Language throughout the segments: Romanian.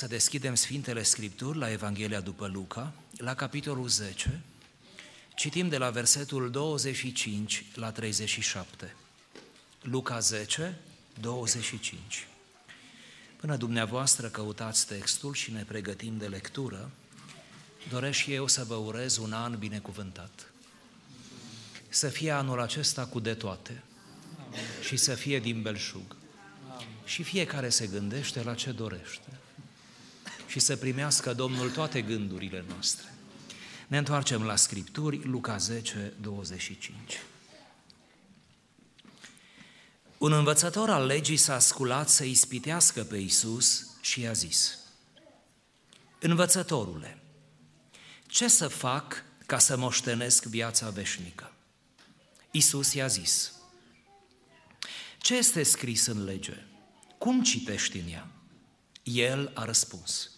Să deschidem Sfintele Scripturi la Evanghelia după Luca, la capitolul 10, citim de la versetul 25 la 37. Luca 10, 25. Până dumneavoastră căutați textul și ne pregătim de lectură, doresc și eu să vă urez un an binecuvântat. Să fie anul acesta cu de toate și să fie din belșug. Și fiecare se gândește la ce dorește și să primească Domnul toate gândurile noastre. Ne întoarcem la Scripturi, Luca 10, 25. Un învățător al legii s-a sculat să ispitească pe Isus și i-a zis, Învățătorule, ce să fac ca să moștenesc viața veșnică? Isus i-a zis, ce este scris în lege? Cum citești în ea? El a răspuns,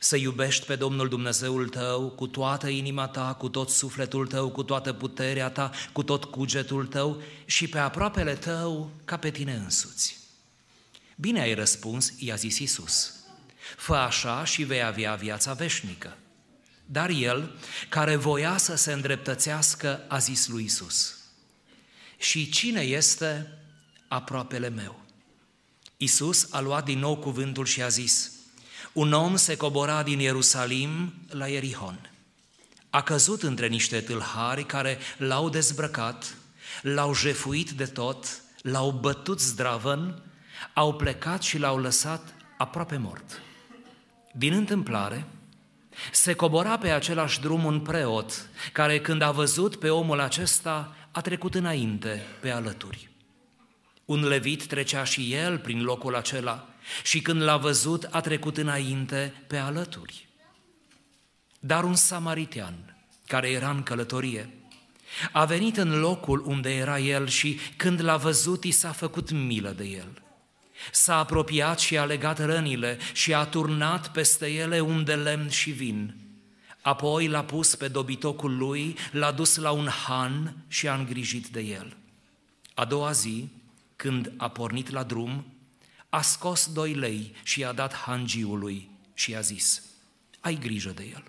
să iubești pe Domnul Dumnezeul tău cu toată inima ta, cu tot sufletul tău, cu toată puterea ta, cu tot cugetul tău și pe aproapele tău ca pe tine însuți. Bine ai răspuns, i-a zis Isus. Fă așa și vei avea viața veșnică. Dar el, care voia să se îndreptățească, a zis lui Isus. Și cine este aproapele meu? Isus a luat din nou cuvântul și a zis, un om se cobora din Ierusalim la Ierihon. A căzut între niște tâlhari care l-au dezbrăcat, l-au jefuit de tot, l-au bătut zdravăn, au plecat și l-au lăsat aproape mort. Din întâmplare, se cobora pe același drum un preot, care când a văzut pe omul acesta, a trecut înainte pe alături. Un levit trecea și el prin locul acela și când l-a văzut a trecut înainte pe alături. Dar un samaritean care era în călătorie a venit în locul unde era el și când l-a văzut i s-a făcut milă de el. S-a apropiat și a legat rănile și a turnat peste ele un de lemn și vin. Apoi l-a pus pe dobitocul lui, l-a dus la un han și a îngrijit de el. A doua zi, când a pornit la drum, a scos doi lei și i-a dat hangiului și i-a zis, ai grijă de el.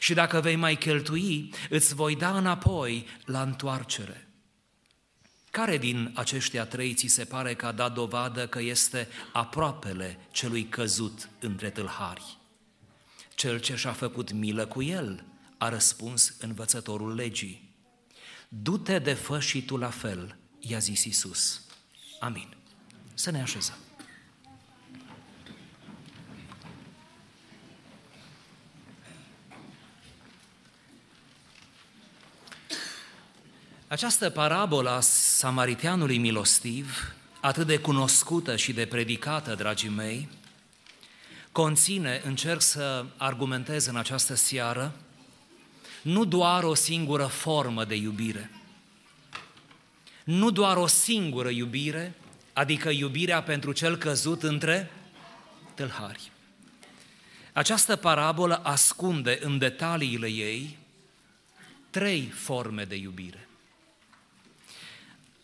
Și dacă vei mai cheltui, îți voi da înapoi la întoarcere. Care din aceștia trei ți se pare că a dat dovadă că este aproapele celui căzut între tâlhari? Cel ce și-a făcut milă cu el, a răspuns învățătorul legii. Du-te de fă și tu la fel, i-a zis Isus. Amin. Să ne așezăm. Această parabolă a samariteanului milostiv, atât de cunoscută și de predicată, dragii mei, conține, încerc să argumentez în această seară, nu doar o singură formă de iubire, nu doar o singură iubire, adică iubirea pentru cel căzut între tâlhari. Această parabolă ascunde în detaliile ei trei forme de iubire.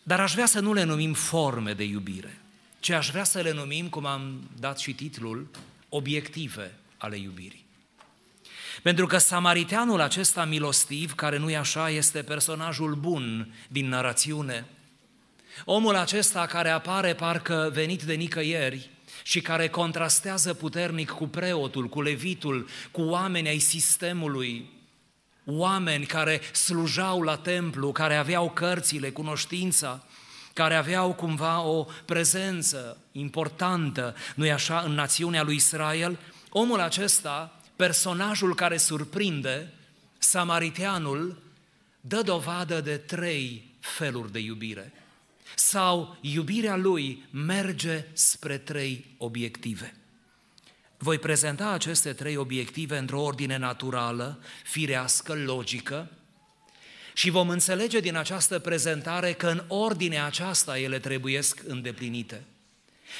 Dar aș vrea să nu le numim forme de iubire, ci aș vrea să le numim, cum am dat și titlul, obiective ale iubirii. Pentru că samariteanul acesta milostiv, care nu-i așa, este personajul bun din narațiune, Omul acesta care apare parcă venit de nicăieri și care contrastează puternic cu preotul, cu levitul, cu oameni ai sistemului, oameni care slujau la templu, care aveau cărțile, cunoștința, care aveau cumva o prezență importantă, nu-i așa, în națiunea lui Israel, omul acesta, personajul care surprinde, samariteanul, dă dovadă de trei feluri de iubire sau iubirea lui merge spre trei obiective. Voi prezenta aceste trei obiective într-o ordine naturală, firească, logică, și vom înțelege din această prezentare că în ordinea aceasta ele trebuiesc îndeplinite.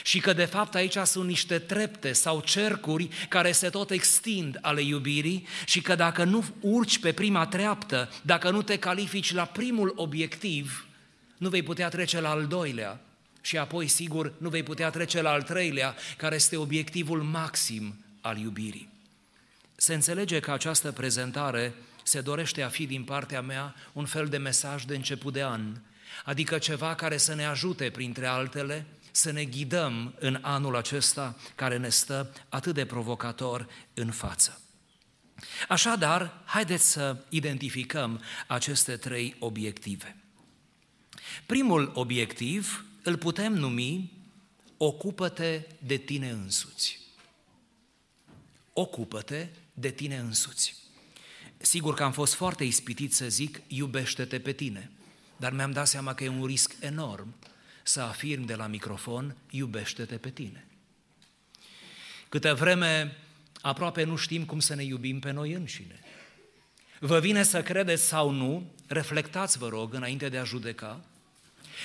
Și că de fapt aici sunt niște trepte sau cercuri care se tot extind ale iubirii și că dacă nu urci pe prima treaptă, dacă nu te califici la primul obiectiv, nu vei putea trece la al doilea, Și apoi, sigur, nu vei putea trece la al treilea, care este obiectivul maxim al iubirii. Se înțelege că această prezentare se dorește a fi din partea mea un fel de mesaj de început de an, adică ceva care să ne ajute, printre altele, să ne ghidăm în anul acesta care ne stă atât de provocator în față. Așadar, haideți să identificăm aceste trei obiective. Primul obiectiv îl putem numi ocupă-te de tine însuți. Ocupă-te de tine însuți. Sigur că am fost foarte ispitit să zic iubește-te pe tine, dar mi-am dat seama că e un risc enorm să afirm de la microfon iubește-te pe tine. Câte vreme aproape nu știm cum să ne iubim pe noi înșine. Vă vine să credeți sau nu, reflectați, vă rog, înainte de a judeca,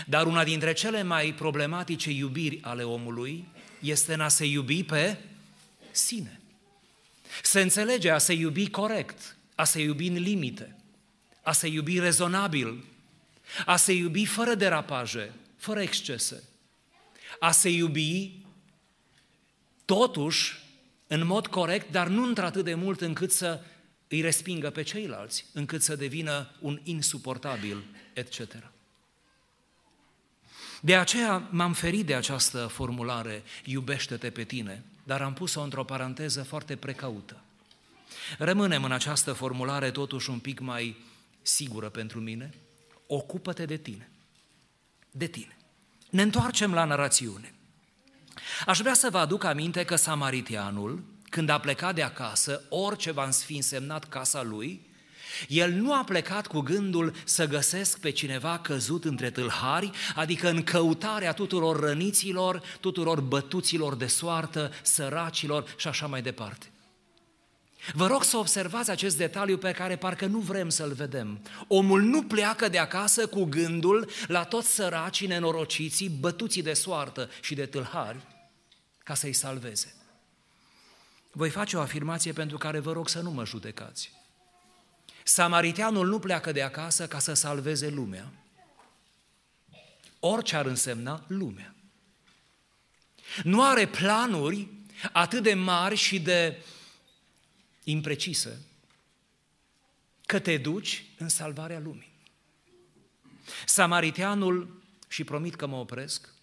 dar una dintre cele mai problematice iubiri ale omului este în a se iubi pe sine. Se înțelege a se iubi corect, a se iubi în limite, a se iubi rezonabil, a se iubi fără derapaje, fără excese, a se iubi totuși în mod corect, dar nu într-atât de mult încât să îi respingă pe ceilalți, încât să devină un insuportabil, etc. De aceea m-am ferit de această formulare, iubește-te pe tine, dar am pus-o într-o paranteză foarte precaută. Rămânem în această formulare totuși un pic mai sigură pentru mine, ocupă-te de tine. De tine. Ne întoarcem la narațiune. Aș vrea să vă aduc aminte că samaritianul, când a plecat de acasă, orice va fi însemnat casa lui, el nu a plecat cu gândul să găsesc pe cineva căzut între tâlhari, adică în căutarea tuturor răniților, tuturor bătuților de soartă, săracilor și așa mai departe. Vă rog să observați acest detaliu pe care parcă nu vrem să-l vedem. Omul nu pleacă de acasă cu gândul la toți săracii nenorociții, bătuții de soartă și de tâlhari, ca să-i salveze. Voi face o afirmație pentru care vă rog să nu mă judecați. Samariteanul nu pleacă de acasă ca să salveze lumea. Orice ar însemna lumea. Nu are planuri atât de mari și de imprecise că te duci în salvarea lumii. Samariteanul, și promit că mă opresc,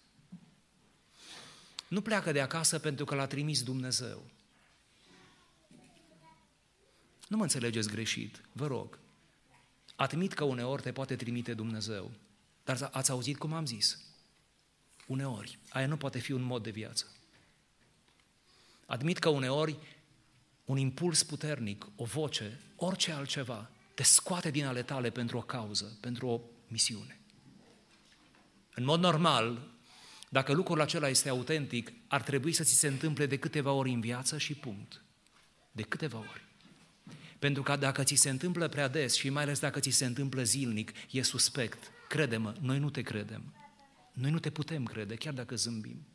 nu pleacă de acasă pentru că l-a trimis Dumnezeu. Nu mă înțelegeți greșit, vă rog. Admit că uneori te poate trimite Dumnezeu, dar ați auzit cum am zis. Uneori. Aia nu poate fi un mod de viață. Admit că uneori un impuls puternic, o voce, orice altceva, te scoate din ale tale pentru o cauză, pentru o misiune. În mod normal, dacă lucrul acela este autentic, ar trebui să ți se întâmple de câteva ori în viață și punct. De câteva ori. Pentru că dacă ți se întâmplă prea des și mai ales dacă ți se întâmplă zilnic, e suspect. Crede-mă, noi nu te credem. Noi nu te putem crede, chiar dacă zâmbim.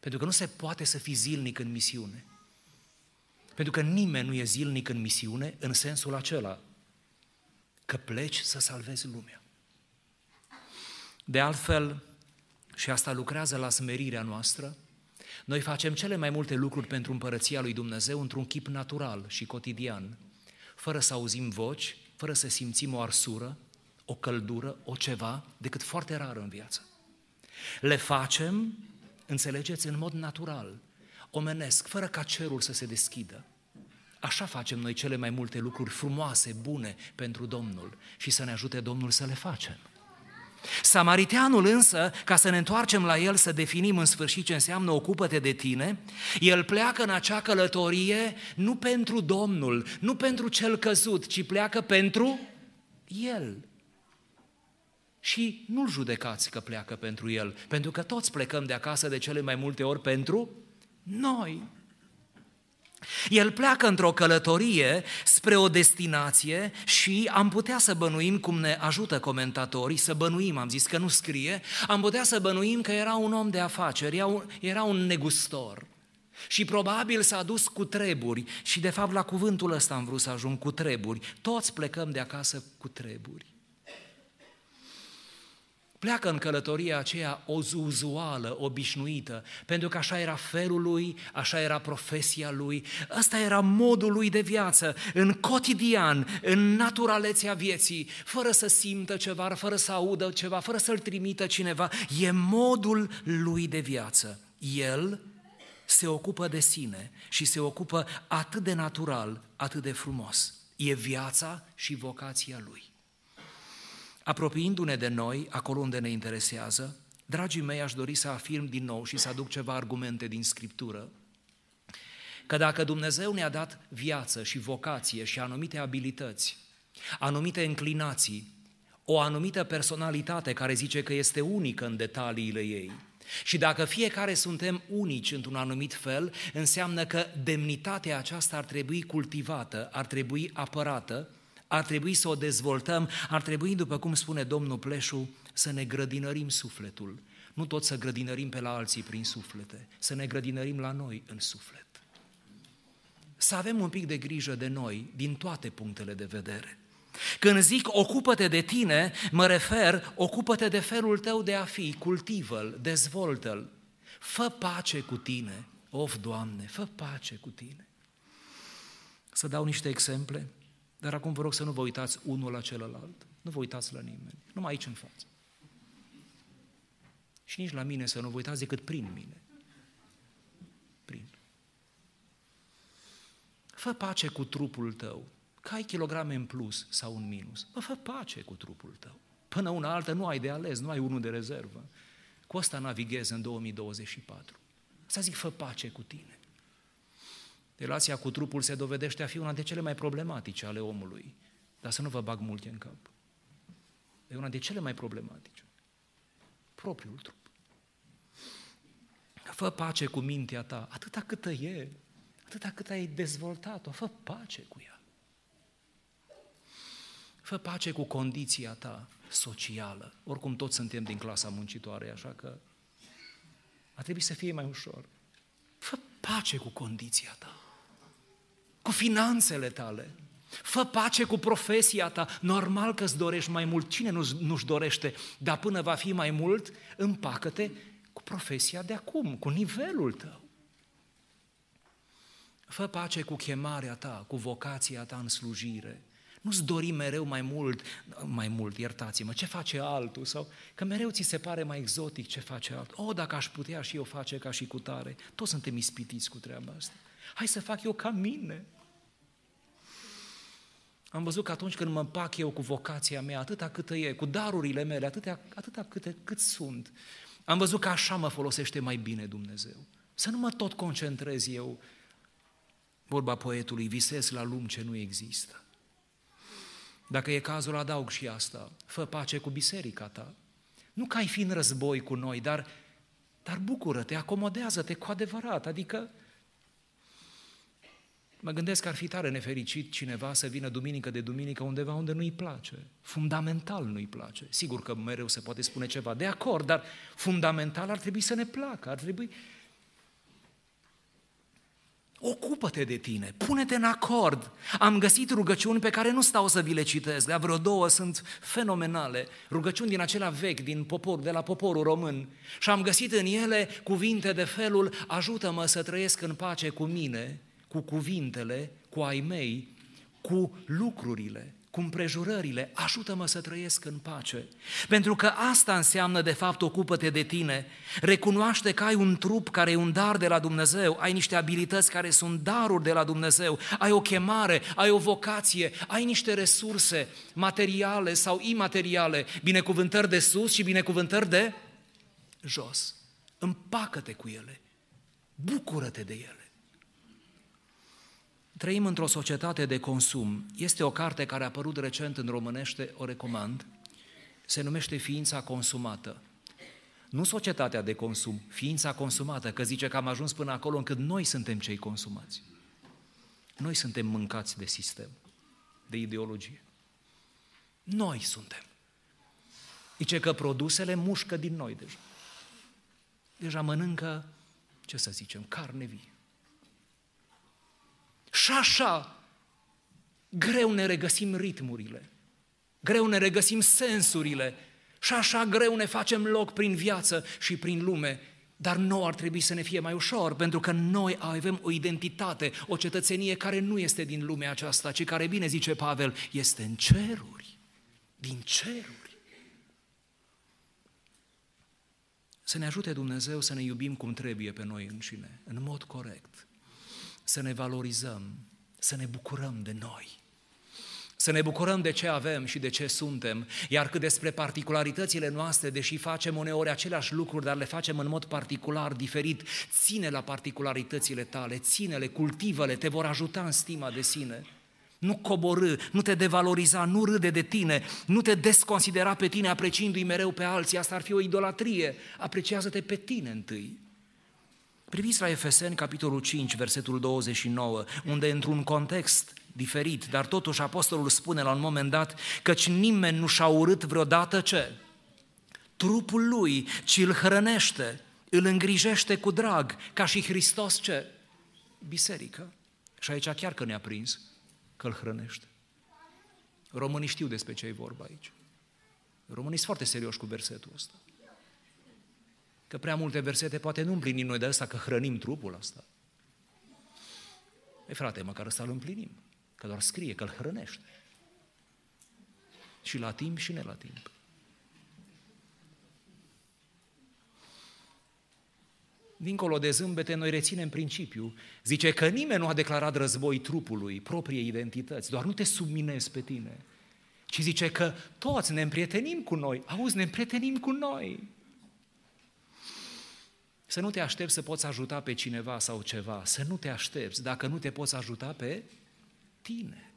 Pentru că nu se poate să fii zilnic în misiune. Pentru că nimeni nu e zilnic în misiune în sensul acela că pleci să salvezi lumea. De altfel, și asta lucrează la smerirea noastră, noi facem cele mai multe lucruri pentru împărăția lui Dumnezeu într-un chip natural și cotidian, fără să auzim voci, fără să simțim o arsură, o căldură, o ceva, decât foarte rar în viață. Le facem, înțelegeți, în mod natural, omenesc, fără ca cerul să se deschidă. Așa facem noi cele mai multe lucruri frumoase, bune pentru Domnul și să ne ajute Domnul să le facem. Samariteanul însă, ca să ne întoarcem la el, să definim în sfârșit ce înseamnă ocupă-te de tine, el pleacă în acea călătorie nu pentru Domnul, nu pentru cel căzut, ci pleacă pentru el. Și nu-l judecați că pleacă pentru el, pentru că toți plecăm de acasă de cele mai multe ori pentru noi. El pleacă într-o călătorie spre o destinație și am putea să bănuim, cum ne ajută comentatorii, să bănuim, am zis că nu scrie, am putea să bănuim că era un om de afaceri, era un, era un negustor. Și probabil s-a dus cu treburi și de fapt la cuvântul ăsta am vrut să ajung cu treburi. Toți plecăm de acasă cu treburi. Pleacă în călătoria aceea uzuală, obișnuită, pentru că așa era felul lui, așa era profesia lui, ăsta era modul lui de viață, în cotidian, în naturalețea vieții, fără să simtă ceva, fără să audă ceva, fără să-l trimită cineva. E modul lui de viață. El se ocupă de sine și se ocupă atât de natural, atât de frumos. E viața și vocația lui. Apropiindu-ne de noi, acolo unde ne interesează, dragii mei, aș dori să afirm din nou și să aduc ceva argumente din Scriptură, că dacă Dumnezeu ne-a dat viață și vocație și anumite abilități, anumite înclinații, o anumită personalitate care zice că este unică în detaliile ei, și dacă fiecare suntem unici într-un anumit fel, înseamnă că demnitatea aceasta ar trebui cultivată, ar trebui apărată ar trebui să o dezvoltăm, ar trebui, după cum spune domnul Pleșu, să ne grădinărim sufletul. Nu tot să grădinărim pe la alții prin suflete, să ne grădinărim la noi în suflet. Să avem un pic de grijă de noi din toate punctele de vedere. Când zic ocupă-te de tine, mă refer ocupă-te de felul tău de a fi, cultivă-l, dezvoltă-l, fă pace cu tine, of, Doamne, fă pace cu tine. Să dau niște exemple. Dar acum vă rog să nu vă uitați unul la celălalt. Nu vă uitați la nimeni. Numai aici în față. Și nici la mine să nu vă uitați decât prin mine. Prin. Fă pace cu trupul tău. Că ai kilograme în plus sau în minus. Bă, fă pace cu trupul tău. Până una altă nu ai de ales, nu ai unul de rezervă. Cu asta navighezi în 2024. Să zic, fă pace cu tine. Relația cu trupul se dovedește a fi una de cele mai problematice ale omului. Dar să nu vă bag multe în cap. E una de cele mai problematice. Propriul trup. Fă pace cu mintea ta, atâta câtă e, atâta cât ai dezvoltat-o, fă pace cu ea. Fă pace cu condiția ta socială. Oricum toți suntem din clasa muncitoare, așa că a trebuit să fie mai ușor. Fă pace cu condiția ta cu finanțele tale. Fă pace cu profesia ta. Normal că îți dorești mai mult. Cine nu, nu-și dorește? Dar până va fi mai mult, împacă-te cu profesia de acum, cu nivelul tău. Fă pace cu chemarea ta, cu vocația ta în slujire. Nu-ți dori mereu mai mult, mai mult, iertați-mă, ce face altul sau că mereu ți se pare mai exotic ce face altul. O, dacă aș putea și eu face ca și cu tare. Toți suntem ispitiți cu treaba asta. Hai să fac eu ca mine. Am văzut că atunci când mă împac eu cu vocația mea, atâta cât e, cu darurile mele, atâta, atâta câte, cât sunt, am văzut că așa mă folosește mai bine Dumnezeu. Să nu mă tot concentrez eu, vorba poetului, visez la lum ce nu există. Dacă e cazul, adaug și asta. Fă pace cu biserica ta. Nu că ai fi în război cu noi, dar, dar bucură-te, acomodează-te cu adevărat. Adică Mă gândesc că ar fi tare nefericit cineva să vină duminică de duminică undeva unde nu-i place. Fundamental nu-i place. Sigur că mereu se poate spune ceva de acord, dar fundamental ar trebui să ne placă, ar trebui... Ocupă-te de tine, pune-te în acord. Am găsit rugăciuni pe care nu stau să vi le citesc, dar vreo două sunt fenomenale. Rugăciuni din acela vechi, din popor, de la poporul român. Și am găsit în ele cuvinte de felul, ajută-mă să trăiesc în pace cu mine cu cuvintele, cu ai mei, cu lucrurile, cu împrejurările, ajută-mă să trăiesc în pace. Pentru că asta înseamnă, de fapt, ocupă-te de tine. Recunoaște că ai un trup care e un dar de la Dumnezeu, ai niște abilități care sunt daruri de la Dumnezeu, ai o chemare, ai o vocație, ai niște resurse materiale sau imateriale, binecuvântări de sus și binecuvântări de jos. Împacă-te cu ele, bucură-te de ele. Trăim într-o societate de consum. Este o carte care a apărut recent în românește, o recomand. Se numește Ființa consumată. Nu societatea de consum, ființa consumată, că zice că am ajuns până acolo încât noi suntem cei consumați. Noi suntem mâncați de sistem, de ideologie. Noi suntem. Zice că produsele mușcă din noi deja. Deja mănâncă, ce să zicem, carne vie. Și așa, greu ne regăsim ritmurile, greu ne regăsim sensurile, Și așa greu ne facem loc prin viață și prin lume, dar nu ar trebui să ne fie mai ușor, pentru că noi avem o identitate, o cetățenie care nu este din lumea aceasta, ci care, bine zice Pavel, este în ceruri, din ceruri. Să ne ajute Dumnezeu să ne iubim cum trebuie pe noi înșine, în mod corect, să ne valorizăm, să ne bucurăm de noi să ne bucurăm de ce avem și de ce suntem, iar cât despre particularitățile noastre, deși facem uneori aceleași lucruri, dar le facem în mod particular, diferit, ține la particularitățile tale, ține-le, cultivă-le, te vor ajuta în stima de sine. Nu coborâ, nu te devaloriza, nu râde de tine, nu te desconsidera pe tine apreciindu-i mereu pe alții, asta ar fi o idolatrie. Apreciază-te pe tine întâi. Priviți la Efeseni, capitolul 5, versetul 29, unde într-un context diferit, dar totuși apostolul spune la un moment dat căci nimeni nu și-a urât vreodată ce? Trupul lui, ci îl hrănește, îl îngrijește cu drag, ca și Hristos ce? Biserică. Și aici chiar că ne-a prins că îl hrănește. Românii știu despre ce e vorba aici. Românii sunt foarte serioși cu versetul ăsta. Că prea multe versete poate nu împlinim noi de asta că hrănim trupul ăsta. E frate, măcar ăsta îl împlinim. Că doar scrie că îl hrănește. Și la timp și ne la timp. Dincolo de zâmbete, noi reținem principiu. Zice că nimeni nu a declarat război trupului, propriei identități, doar nu te subminezi pe tine. Ci zice că toți ne împrietenim cu noi. Auzi, ne împrietenim cu noi. Să nu te aștepți să poți ajuta pe cineva sau ceva, să nu te aștepți dacă nu te poți ajuta pe tine.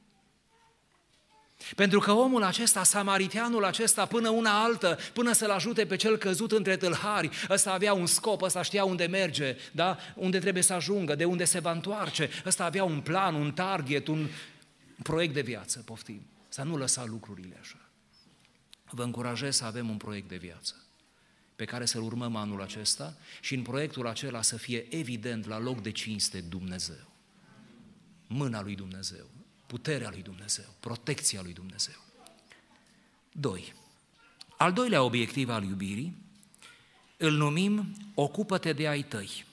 Pentru că omul acesta, samariteanul acesta, până una altă, până să-l ajute pe cel căzut între tâlhari, ăsta avea un scop, ăsta știa unde merge, da? unde trebuie să ajungă, de unde se va întoarce, ăsta avea un plan, un target, un proiect de viață, poftim. Să nu lăsa lucrurile așa. Vă încurajez să avem un proiect de viață pe care să-l urmăm anul acesta și în proiectul acela să fie evident la loc de cinste Dumnezeu. Mâna lui Dumnezeu, puterea lui Dumnezeu, protecția lui Dumnezeu. 2. Al doilea obiectiv al iubirii îl numim ocupă-te de ai tăi.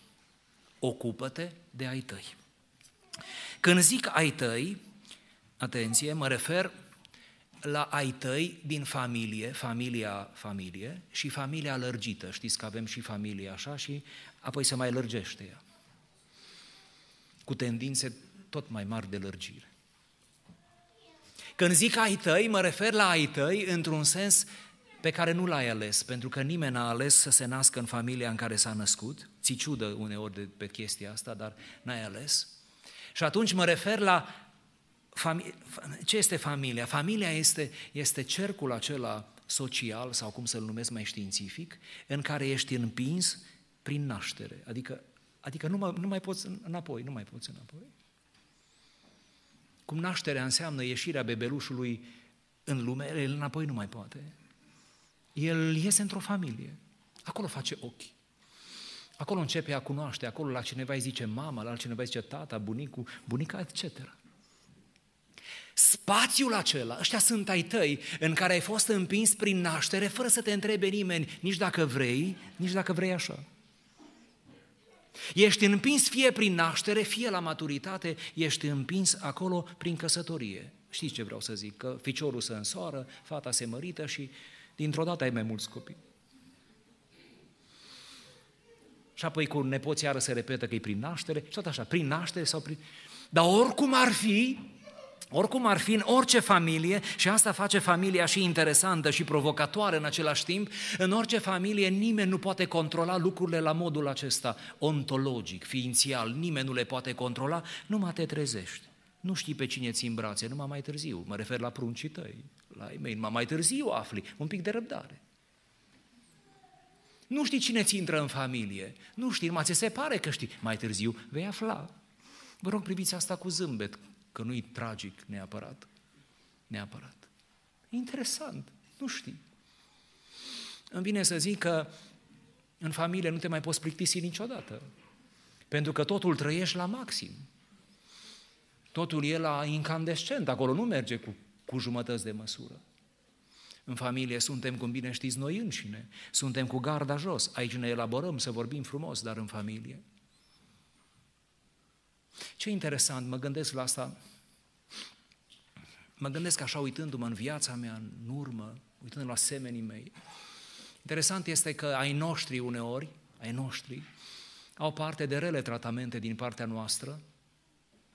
Ocupă-te de ai tăi. Când zic ai tăi, atenție, mă refer la ai tăi din familie, familia familie și familia lărgită. Știți că avem și familie așa și apoi se mai lărgește ea. Cu tendințe tot mai mari de lărgire. Când zic ai tăi, mă refer la ai tăi într-un sens pe care nu l-ai ales, pentru că nimeni n-a ales să se nască în familia în care s-a născut, ți ciudă uneori de, pe chestia asta, dar n-ai ales. Și atunci mă refer la Famili- ce este familia? Familia este, este cercul acela social, sau cum să-l numesc mai științific, în care ești împins prin naștere. Adică, adică nu, mai, nu mai poți înapoi, nu mai poți înapoi. Cum nașterea înseamnă ieșirea bebelușului în lume, el înapoi nu mai poate. El iese într-o familie. Acolo face ochi. Acolo începe a cunoaște, acolo la cineva îi zice mama, la altcineva îi zice tata, bunicul, bunica, etc. Spațiul acela, ăștia sunt ai tăi, în care ai fost împins prin naștere, fără să te întrebe nimeni, nici dacă vrei, nici dacă vrei așa. Ești împins fie prin naștere, fie la maturitate, ești împins acolo prin căsătorie. Știți ce vreau să zic? Că ficiorul se însoară, fata se mărită și dintr-o dată ai mai mulți copii. Și apoi cu nepoții iară se repetă că e prin naștere și tot așa, prin naștere sau prin... Dar oricum ar fi, oricum ar fi în orice familie, și asta face familia și interesantă și provocatoare în același timp, în orice familie nimeni nu poate controla lucrurile la modul acesta ontologic, ființial, nimeni nu le poate controla, numai te trezești. Nu știi pe cine ți în brațe, numai mai târziu, mă refer la pruncii tăi, la ei mei, numai mai târziu afli, un pic de răbdare. Nu știi cine ți intră în familie, nu știi, numai ți se pare că știi, mai târziu vei afla. Vă rog, priviți asta cu zâmbet, că nu-i tragic neapărat. Neapărat. Interesant, nu știi. Îmi vine să zic că în familie nu te mai poți plictisi niciodată. Pentru că totul trăiești la maxim. Totul e la incandescent, acolo nu merge cu, cu jumătăți de măsură. În familie suntem, cum bine știți, noi înșine. Suntem cu garda jos. Aici ne elaborăm să vorbim frumos, dar în familie. Ce interesant, mă gândesc la asta, mă gândesc așa uitându-mă în viața mea, în urmă, uitându-mă la semenii mei. Interesant este că ai noștri uneori, ai noștri, au parte de rele tratamente din partea noastră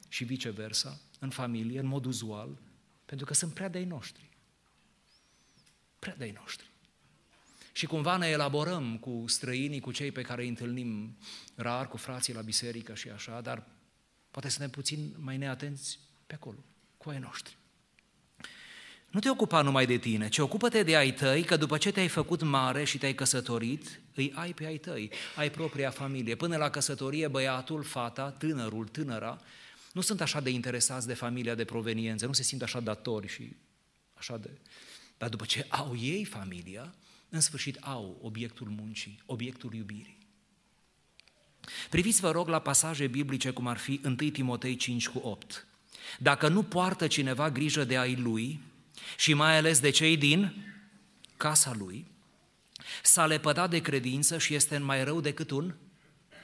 și viceversa, în familie, în mod uzual, pentru că sunt prea de-ai noștri. Prea de-ai noștri. Și cumva ne elaborăm cu străinii, cu cei pe care îi întâlnim rar, cu frații la biserică și așa, dar poate suntem puțin mai neatenți pe acolo, cu ai noștri. Nu te ocupa numai de tine, ci ocupă-te de ai tăi, că după ce te-ai făcut mare și te-ai căsătorit, îi ai pe ai tăi, ai propria familie. Până la căsătorie, băiatul, fata, tânărul, tânăra, nu sunt așa de interesați de familia de proveniență, nu se simt așa datori și așa de... Dar după ce au ei familia, în sfârșit au obiectul muncii, obiectul iubirii. Priviți, vă rog, la pasaje biblice cum ar fi 1 Timotei 5 cu 8. Dacă nu poartă cineva grijă de ai lui și mai ales de cei din casa lui, s-a lepădat de credință și este mai rău decât un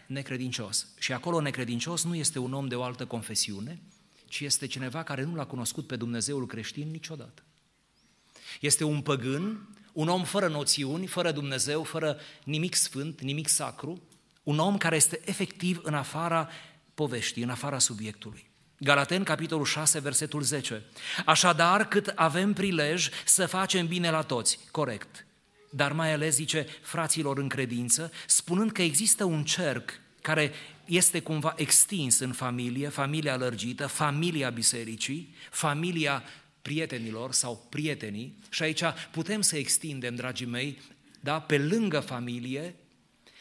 necredincios. Și acolo necredincios nu este un om de o altă confesiune, ci este cineva care nu l-a cunoscut pe Dumnezeul creștin niciodată. Este un păgân, un om fără noțiuni, fără Dumnezeu, fără nimic sfânt, nimic sacru, un om care este efectiv în afara poveștii, în afara subiectului. Galaten, capitolul 6, versetul 10. Așadar, cât avem prilej să facem bine la toți, corect, dar mai ales zice fraților în credință, spunând că există un cerc care este cumva extins în familie, familia lărgită, familia bisericii, familia prietenilor sau prietenii și aici putem să extindem, dragii mei, da, pe lângă familie,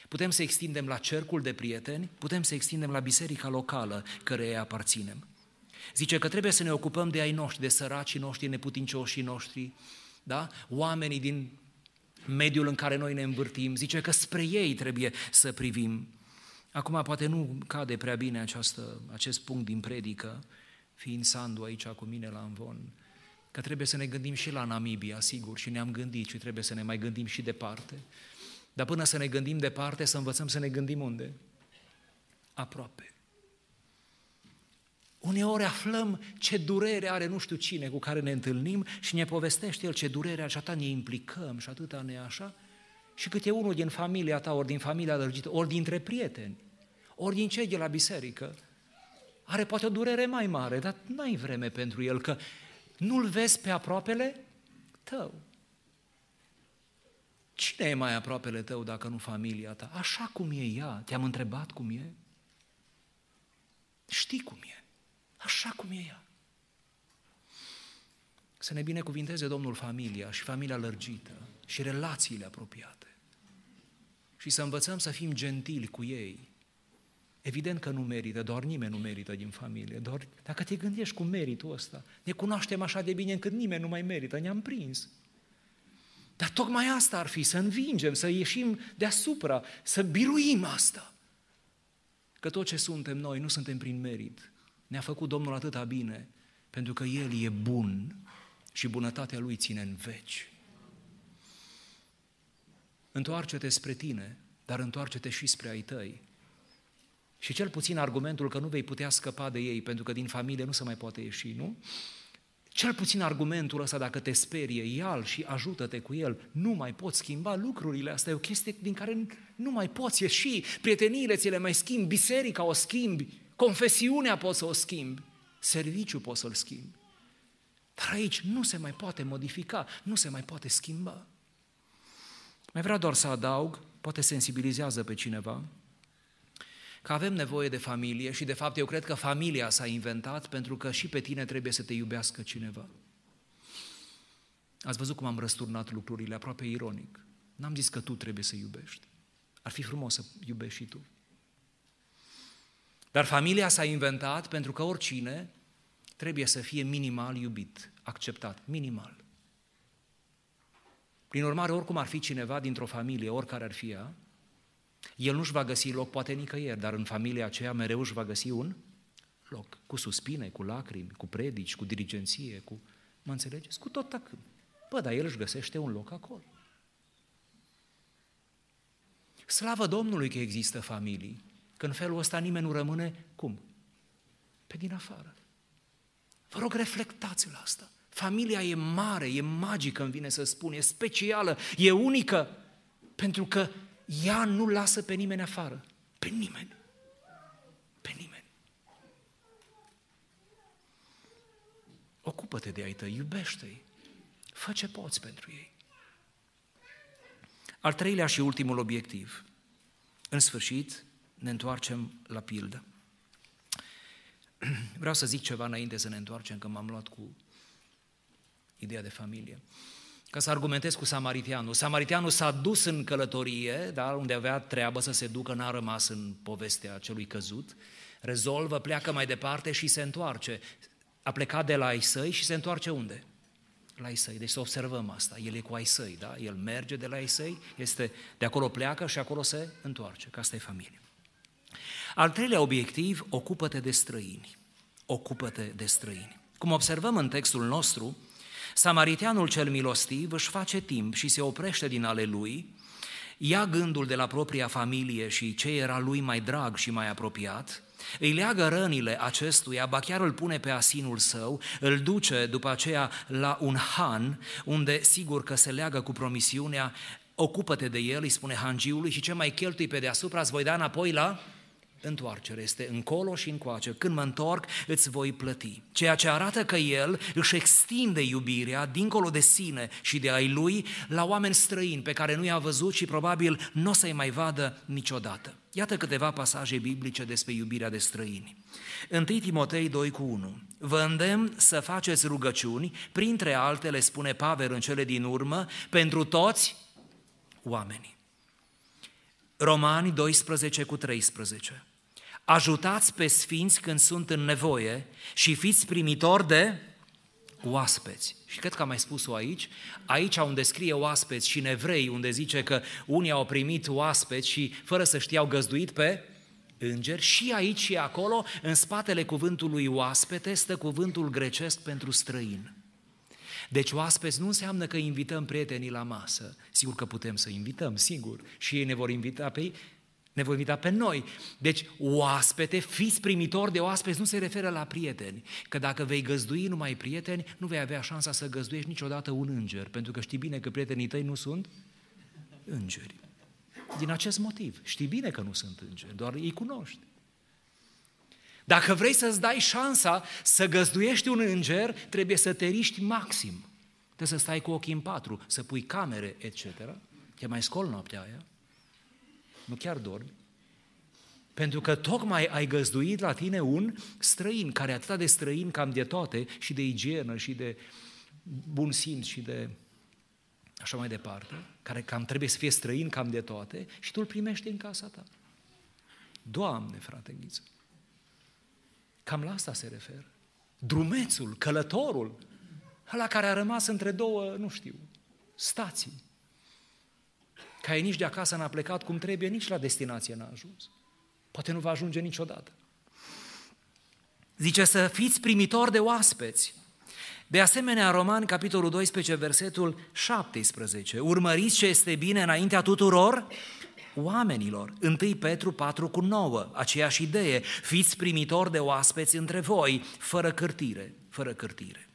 putem să extindem la cercul de prieteni, putem să extindem la biserica locală căreia aparținem. Zice că trebuie să ne ocupăm de ai noștri, de săracii noștri, neputincioșii noștri, da? oamenii din mediul în care noi ne învârtim, zice că spre ei trebuie să privim. Acum poate nu cade prea bine această, acest punct din predică, fiind Sandu aici cu mine la Învon, că trebuie să ne gândim și la Namibia, sigur, și ne-am gândit și trebuie să ne mai gândim și departe. Dar până să ne gândim departe, să învățăm să ne gândim unde? Aproape. Uneori aflăm ce durere are nu știu cine cu care ne întâlnim și ne povestește el ce durere are și atâta ne implicăm și atâta ne așa. Și câte unul din familia ta, ori din familia lărgită, ori dintre prieteni, ori din cei de la biserică, are poate o durere mai mare, dar n-ai vreme pentru el, că nu-l vezi pe aproapele tău. Cine e mai aproapele tău dacă nu familia ta? Așa cum e ea, te-am întrebat cum e? Știi cum e așa cum e ea. Să ne binecuvinteze Domnul familia și familia lărgită și relațiile apropiate. Și să învățăm să fim gentili cu ei. Evident că nu merită, doar nimeni nu merită din familie. Doar dacă te gândești cu meritul ăsta, ne cunoaștem așa de bine încât nimeni nu mai merită, ne-am prins. Dar tocmai asta ar fi, să învingem, să ieșim deasupra, să biruim asta. Că tot ce suntem noi nu suntem prin merit, ne-a făcut Domnul atâta bine, pentru că El e bun și bunătatea Lui ține în veci. Întoarce-te spre tine, dar întoarce-te și spre ai tăi. Și cel puțin argumentul că nu vei putea scăpa de ei, pentru că din familie nu se mai poate ieși, nu? Cel puțin argumentul ăsta, dacă te sperie, ia și ajută-te cu el. Nu mai poți schimba lucrurile, asta e o chestie din care nu mai poți ieși. Prieteniile ți le mai schimbi, biserica o schimbi, Confesiunea poți să o schimbi, serviciul poți să-l schimbi. Dar aici nu se mai poate modifica, nu se mai poate schimba. Mai vreau doar să adaug, poate sensibilizează pe cineva, că avem nevoie de familie și de fapt eu cred că familia s-a inventat pentru că și pe tine trebuie să te iubească cineva. Ați văzut cum am răsturnat lucrurile, aproape ironic. N-am zis că tu trebuie să iubești. Ar fi frumos să iubești și tu. Dar familia s-a inventat pentru că oricine trebuie să fie minimal iubit, acceptat, minimal. Prin urmare, oricum ar fi cineva dintr-o familie, oricare ar fi ea, el nu-și va găsi loc poate nicăieri, dar în familia aceea mereu își va găsi un loc, cu suspine, cu lacrimi, cu predici, cu dirigenție, cu, mă înțelegeți, cu tot tăcând. Bă, dar el își găsește un loc acolo. Slavă Domnului că există familii, că în felul ăsta nimeni nu rămâne, cum? Pe din afară. Vă rog, reflectați la asta. Familia e mare, e magică, îmi vine să spun, e specială, e unică, pentru că ea nu lasă pe nimeni afară. Pe nimeni. Pe nimeni. Ocupă-te de ai tăi, iubește-i, fă ce poți pentru ei. Al treilea și ultimul obiectiv. În sfârșit, ne întoarcem la pildă. Vreau să zic ceva înainte să ne întoarcem, că m-am luat cu ideea de familie. Ca să argumentez cu samaritianul. Samaritianul s-a dus în călătorie, da, unde avea treabă să se ducă, n-a rămas în povestea celui căzut, rezolvă, pleacă mai departe și se întoarce. A plecat de la ai săi și se întoarce unde? La ai săi. Deci să observăm asta. El e cu ai săi, da? El merge de la ai săi, este, de acolo pleacă și acolo se întoarce, că asta e familie. Al treilea obiectiv, ocupă-te de străini. Ocupă-te de străini. Cum observăm în textul nostru, Samariteanul cel milostiv își face timp și se oprește din ale lui, ia gândul de la propria familie și ce era lui mai drag și mai apropiat, îi leagă rănile acestuia, ba chiar îl pune pe asinul său, îl duce după aceea la un han, unde sigur că se leagă cu promisiunea, ocupă-te de el, îi spune hangiului și ce mai cheltui pe deasupra, îți voi da înapoi la întoarcere, este încolo și încoace. Când mă întorc, îți voi plăti. Ceea ce arată că el își extinde iubirea dincolo de sine și de ai lui la oameni străini pe care nu i-a văzut și probabil nu o să-i mai vadă niciodată. Iată câteva pasaje biblice despre iubirea de străini. 1 Timotei 2 cu 1. Vă îndemn să faceți rugăciuni, printre altele, spune Pavel în cele din urmă, pentru toți oamenii. Romani 12 cu 13. Ajutați pe sfinți când sunt în nevoie și fiți primitori de oaspeți. Și cred că am mai spus-o aici, aici unde scrie oaspeți și nevrei, unde zice că unii au primit oaspeți și fără să știau găzduit pe îngeri, și aici și acolo, în spatele cuvântului oaspete, stă cuvântul grecesc pentru străin. Deci oaspeți nu înseamnă că invităm prietenii la masă. Sigur că putem să invităm, sigur, și ei ne vor invita pe ei, ne vor invita pe noi. Deci, oaspete, fiți primitori de oaspeți, nu se referă la prieteni. Că dacă vei găzdui numai prieteni, nu vei avea șansa să găzduiești niciodată un înger, pentru că știi bine că prietenii tăi nu sunt îngeri. Din acest motiv, știi bine că nu sunt îngeri, doar îi cunoști. Dacă vrei să-ți dai șansa să găzduiești un înger, trebuie să te riști maxim. Trebuie să stai cu ochii în patru, să pui camere, etc. Te mai scol noaptea aia nu chiar dormi, pentru că tocmai ai găzduit la tine un străin, care e atât de străin cam de toate, și de igienă, și de bun simț, și de așa mai departe, care cam trebuie să fie străin cam de toate, și tu îl primești în casa ta. Doamne, frate Ghiță! Cam la asta se referă. Drumețul, călătorul, ăla care a rămas între două, nu știu, stații care nici de acasă n-a plecat cum trebuie, nici la destinație n-a ajuns. Poate nu va ajunge niciodată. Zice să fiți primitori de oaspeți. De asemenea, Roman, capitolul 12, versetul 17. Urmăriți ce este bine înaintea tuturor oamenilor. 1 Petru 4 cu 9, aceeași idee. Fiți primitori de oaspeți între voi, fără cârtire, fără cârtire.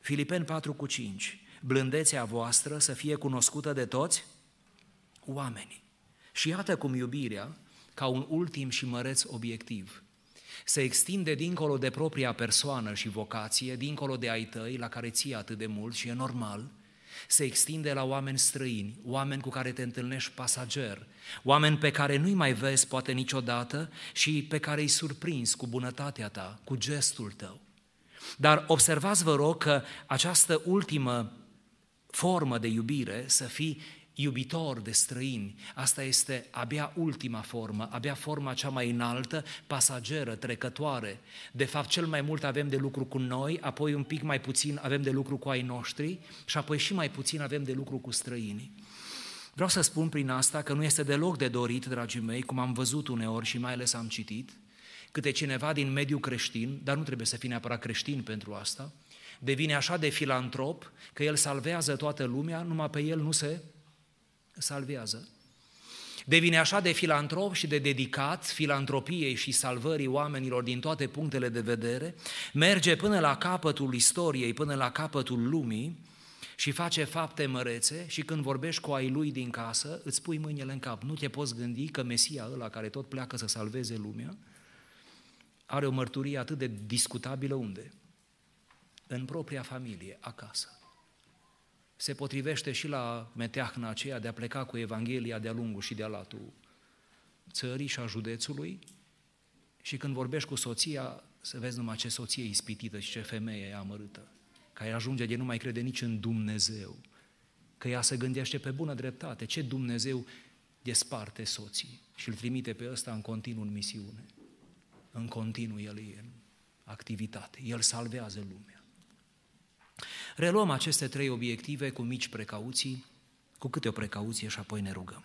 Filipeni 4 cu 5 blândețea voastră să fie cunoscută de toți oamenii. Și iată cum iubirea, ca un ultim și măreț obiectiv, se extinde dincolo de propria persoană și vocație, dincolo de ai tăi, la care ții atât de mult și e normal, se extinde la oameni străini, oameni cu care te întâlnești pasager, oameni pe care nu-i mai vezi poate niciodată și pe care îi surprinzi cu bunătatea ta, cu gestul tău. Dar observați, vă rog, că această ultimă formă de iubire, să fii iubitor de străini. Asta este abia ultima formă, abia forma cea mai înaltă, pasageră, trecătoare. De fapt, cel mai mult avem de lucru cu noi, apoi un pic mai puțin avem de lucru cu ai noștri și apoi și mai puțin avem de lucru cu străinii. Vreau să spun prin asta că nu este deloc de dorit, dragii mei, cum am văzut uneori și mai ales am citit, câte cineva din mediul creștin, dar nu trebuie să fie neapărat creștin pentru asta, devine așa de filantrop că el salvează toată lumea, numai pe el nu se salvează. Devine așa de filantrop și de dedicat filantropiei și salvării oamenilor din toate punctele de vedere, merge până la capătul istoriei, până la capătul lumii și face fapte mărețe și când vorbești cu ai lui din casă, îți pui mâinile în cap. Nu te poți gândi că Mesia ăla care tot pleacă să salveze lumea are o mărturie atât de discutabilă unde? În propria familie, acasă se potrivește și la meteahna aceea de a pleca cu Evanghelia de-a lungul și de-a latul țării și a județului. Și când vorbești cu soția, să vezi numai ce soție ispitită și ce femeie amărâtă, care ajunge de nu mai crede nici în Dumnezeu, că ea se gândește pe bună dreptate, ce Dumnezeu desparte soții? Și îl trimite pe ăsta în continuu în misiune. În continuu el e în activitate, el salvează lumea. Reluăm aceste trei obiective cu mici precauții, cu câte o precauție și apoi ne rugăm.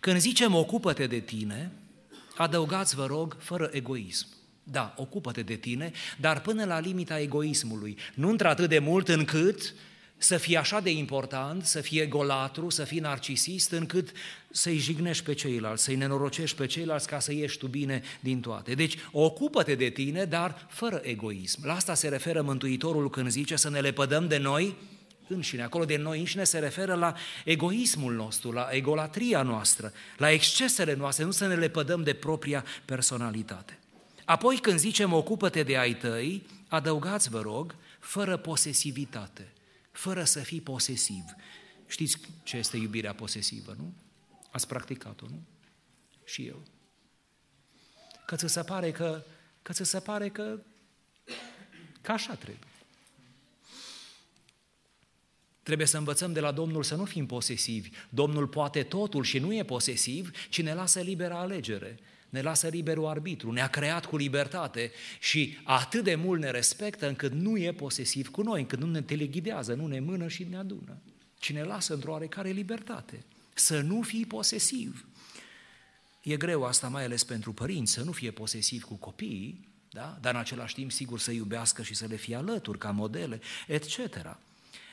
Când zicem ocupă-te de tine, adăugați, vă rog, fără egoism. Da, ocupă-te de tine, dar până la limita egoismului. Nu într-atât de mult încât să fie așa de important, să fie golatru, să fii narcisist, încât să-i jignești pe ceilalți, să-i nenorocești pe ceilalți ca să ieși tu bine din toate. Deci, ocupă-te de tine, dar fără egoism. La asta se referă Mântuitorul când zice să ne lepădăm de noi înșine. Acolo de noi înșine se referă la egoismul nostru, la egolatria noastră, la excesele noastre, nu să ne lepădăm de propria personalitate. Apoi când zicem ocupă-te de ai tăi, adăugați, vă rog, fără posesivitate fără să fii posesiv. Știți ce este iubirea posesivă, nu? Ați practicat-o, nu? Și eu. Că ți se pare că, că ți se pare că, că așa trebuie. Trebuie să învățăm de la Domnul să nu fim posesivi. Domnul poate totul și nu e posesiv, ci ne lasă liberă alegere ne lasă liberul arbitru, ne-a creat cu libertate și atât de mult ne respectă încât nu e posesiv cu noi, încât nu ne teleghidează, nu ne mână și ne adună, ci ne lasă într-o oarecare libertate. Să nu fii posesiv. E greu asta, mai ales pentru părinți, să nu fie posesiv cu copiii, da? dar în același timp, sigur, să iubească și să le fie alături ca modele, etc.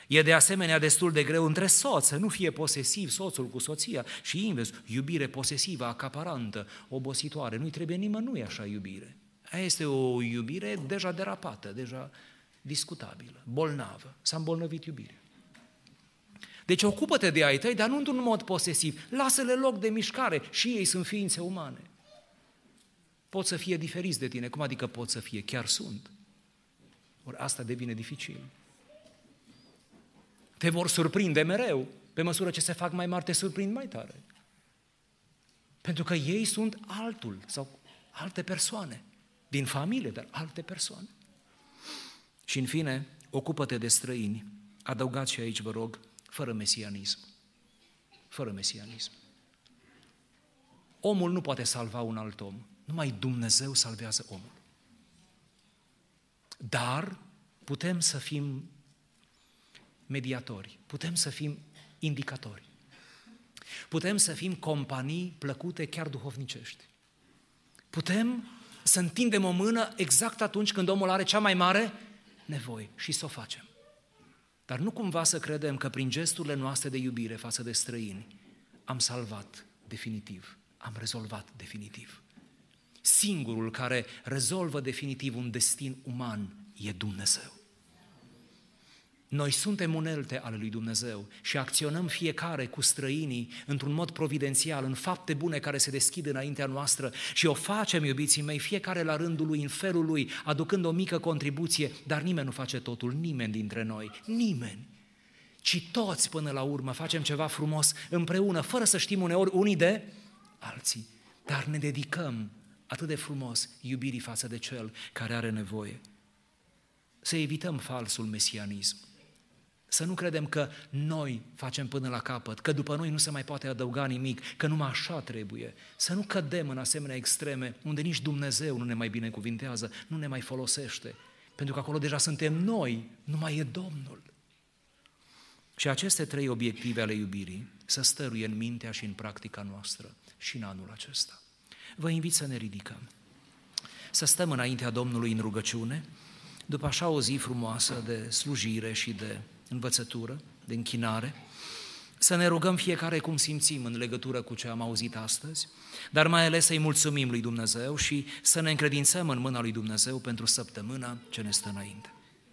E de asemenea destul de greu între soț, să nu fie posesiv soțul cu soția și invers, iubire posesivă, acaparantă, obositoare. Nu-i trebuie nimănui așa iubire. Aia este o iubire deja derapată, deja discutabilă, bolnavă. S-a îmbolnăvit iubirea. Deci ocupă-te de ai tăi, dar nu într-un mod posesiv. Lasă-le loc de mișcare și ei sunt ființe umane. Pot să fie diferiți de tine. Cum adică pot să fie? Chiar sunt. Ori asta devine dificil. Te vor surprinde mereu. Pe măsură ce se fac mai mari, te surprind mai tare. Pentru că ei sunt altul sau alte persoane. Din familie, dar alte persoane. Și în fine, ocupă-te de străini. Adăugați și aici, vă rog, fără mesianism. Fără mesianism. Omul nu poate salva un alt om. Numai Dumnezeu salvează omul. Dar putem să fim mediatori, putem să fim indicatori. Putem să fim companii plăcute chiar duhovnicești. Putem să întindem o mână exact atunci când omul are cea mai mare nevoie și să o facem. Dar nu cumva să credem că prin gesturile noastre de iubire față de străini am salvat definitiv, am rezolvat definitiv. Singurul care rezolvă definitiv un destin uman e Dumnezeu. Noi suntem unelte ale lui Dumnezeu și acționăm fiecare cu străinii într-un mod providențial, în fapte bune care se deschid înaintea noastră și o facem, iubiții mei, fiecare la rândul lui, în felul lui, aducând o mică contribuție, dar nimeni nu face totul, nimeni dintre noi, nimeni. Ci toți până la urmă facem ceva frumos împreună, fără să știm uneori unii de alții, dar ne dedicăm atât de frumos iubirii față de cel care are nevoie. Să evităm falsul mesianism să nu credem că noi facem până la capăt, că după noi nu se mai poate adăuga nimic, că numai așa trebuie. Să nu cădem în asemenea extreme unde nici Dumnezeu nu ne mai binecuvintează, nu ne mai folosește. Pentru că acolo deja suntem noi, nu mai e Domnul. Și aceste trei obiective ale iubirii să stăruie în mintea și în practica noastră și în anul acesta. Vă invit să ne ridicăm, să stăm înaintea Domnului în rugăciune, după așa o zi frumoasă de slujire și de învățătură, de închinare, să ne rugăm fiecare cum simțim în legătură cu ce am auzit astăzi, dar mai ales să-i mulțumim lui Dumnezeu și să ne încredințăm în mâna lui Dumnezeu pentru săptămâna ce ne stă înainte.